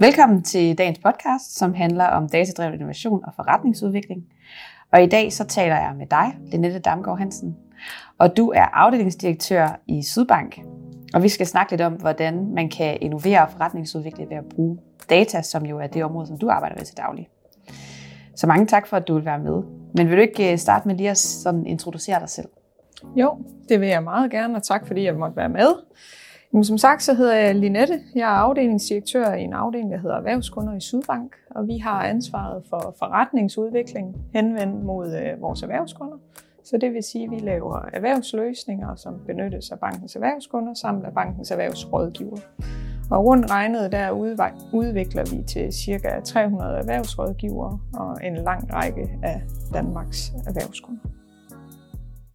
Velkommen til dagens podcast, som handler om datadrevet innovation og forretningsudvikling. Og i dag så taler jeg med dig, Linette Damgaard Hansen. Og du er afdelingsdirektør i Sydbank. Og vi skal snakke lidt om, hvordan man kan innovere og forretningsudvikle ved at bruge data, som jo er det område, som du arbejder med til daglig. Så mange tak for, at du vil være med. Men vil du ikke øh, starte med lige at sådan introducere dig selv? Jo, det vil jeg meget gerne, og tak fordi jeg måtte være med. Jamen, som sagt, så hedder jeg Linette. Jeg er afdelingsdirektør i en afdeling, der hedder Erhvervskunder i Sydbank, og vi har ansvaret for forretningsudvikling henvendt mod øh, vores erhvervskunder. Så det vil sige, at vi laver erhvervsløsninger, som benyttes af bankens erhvervskunder samt af bankens erhvervsrådgiver. Og rundt regnet der udvikler vi til ca. 300 erhvervsrådgivere og en lang række af Danmarks erhvervskunder.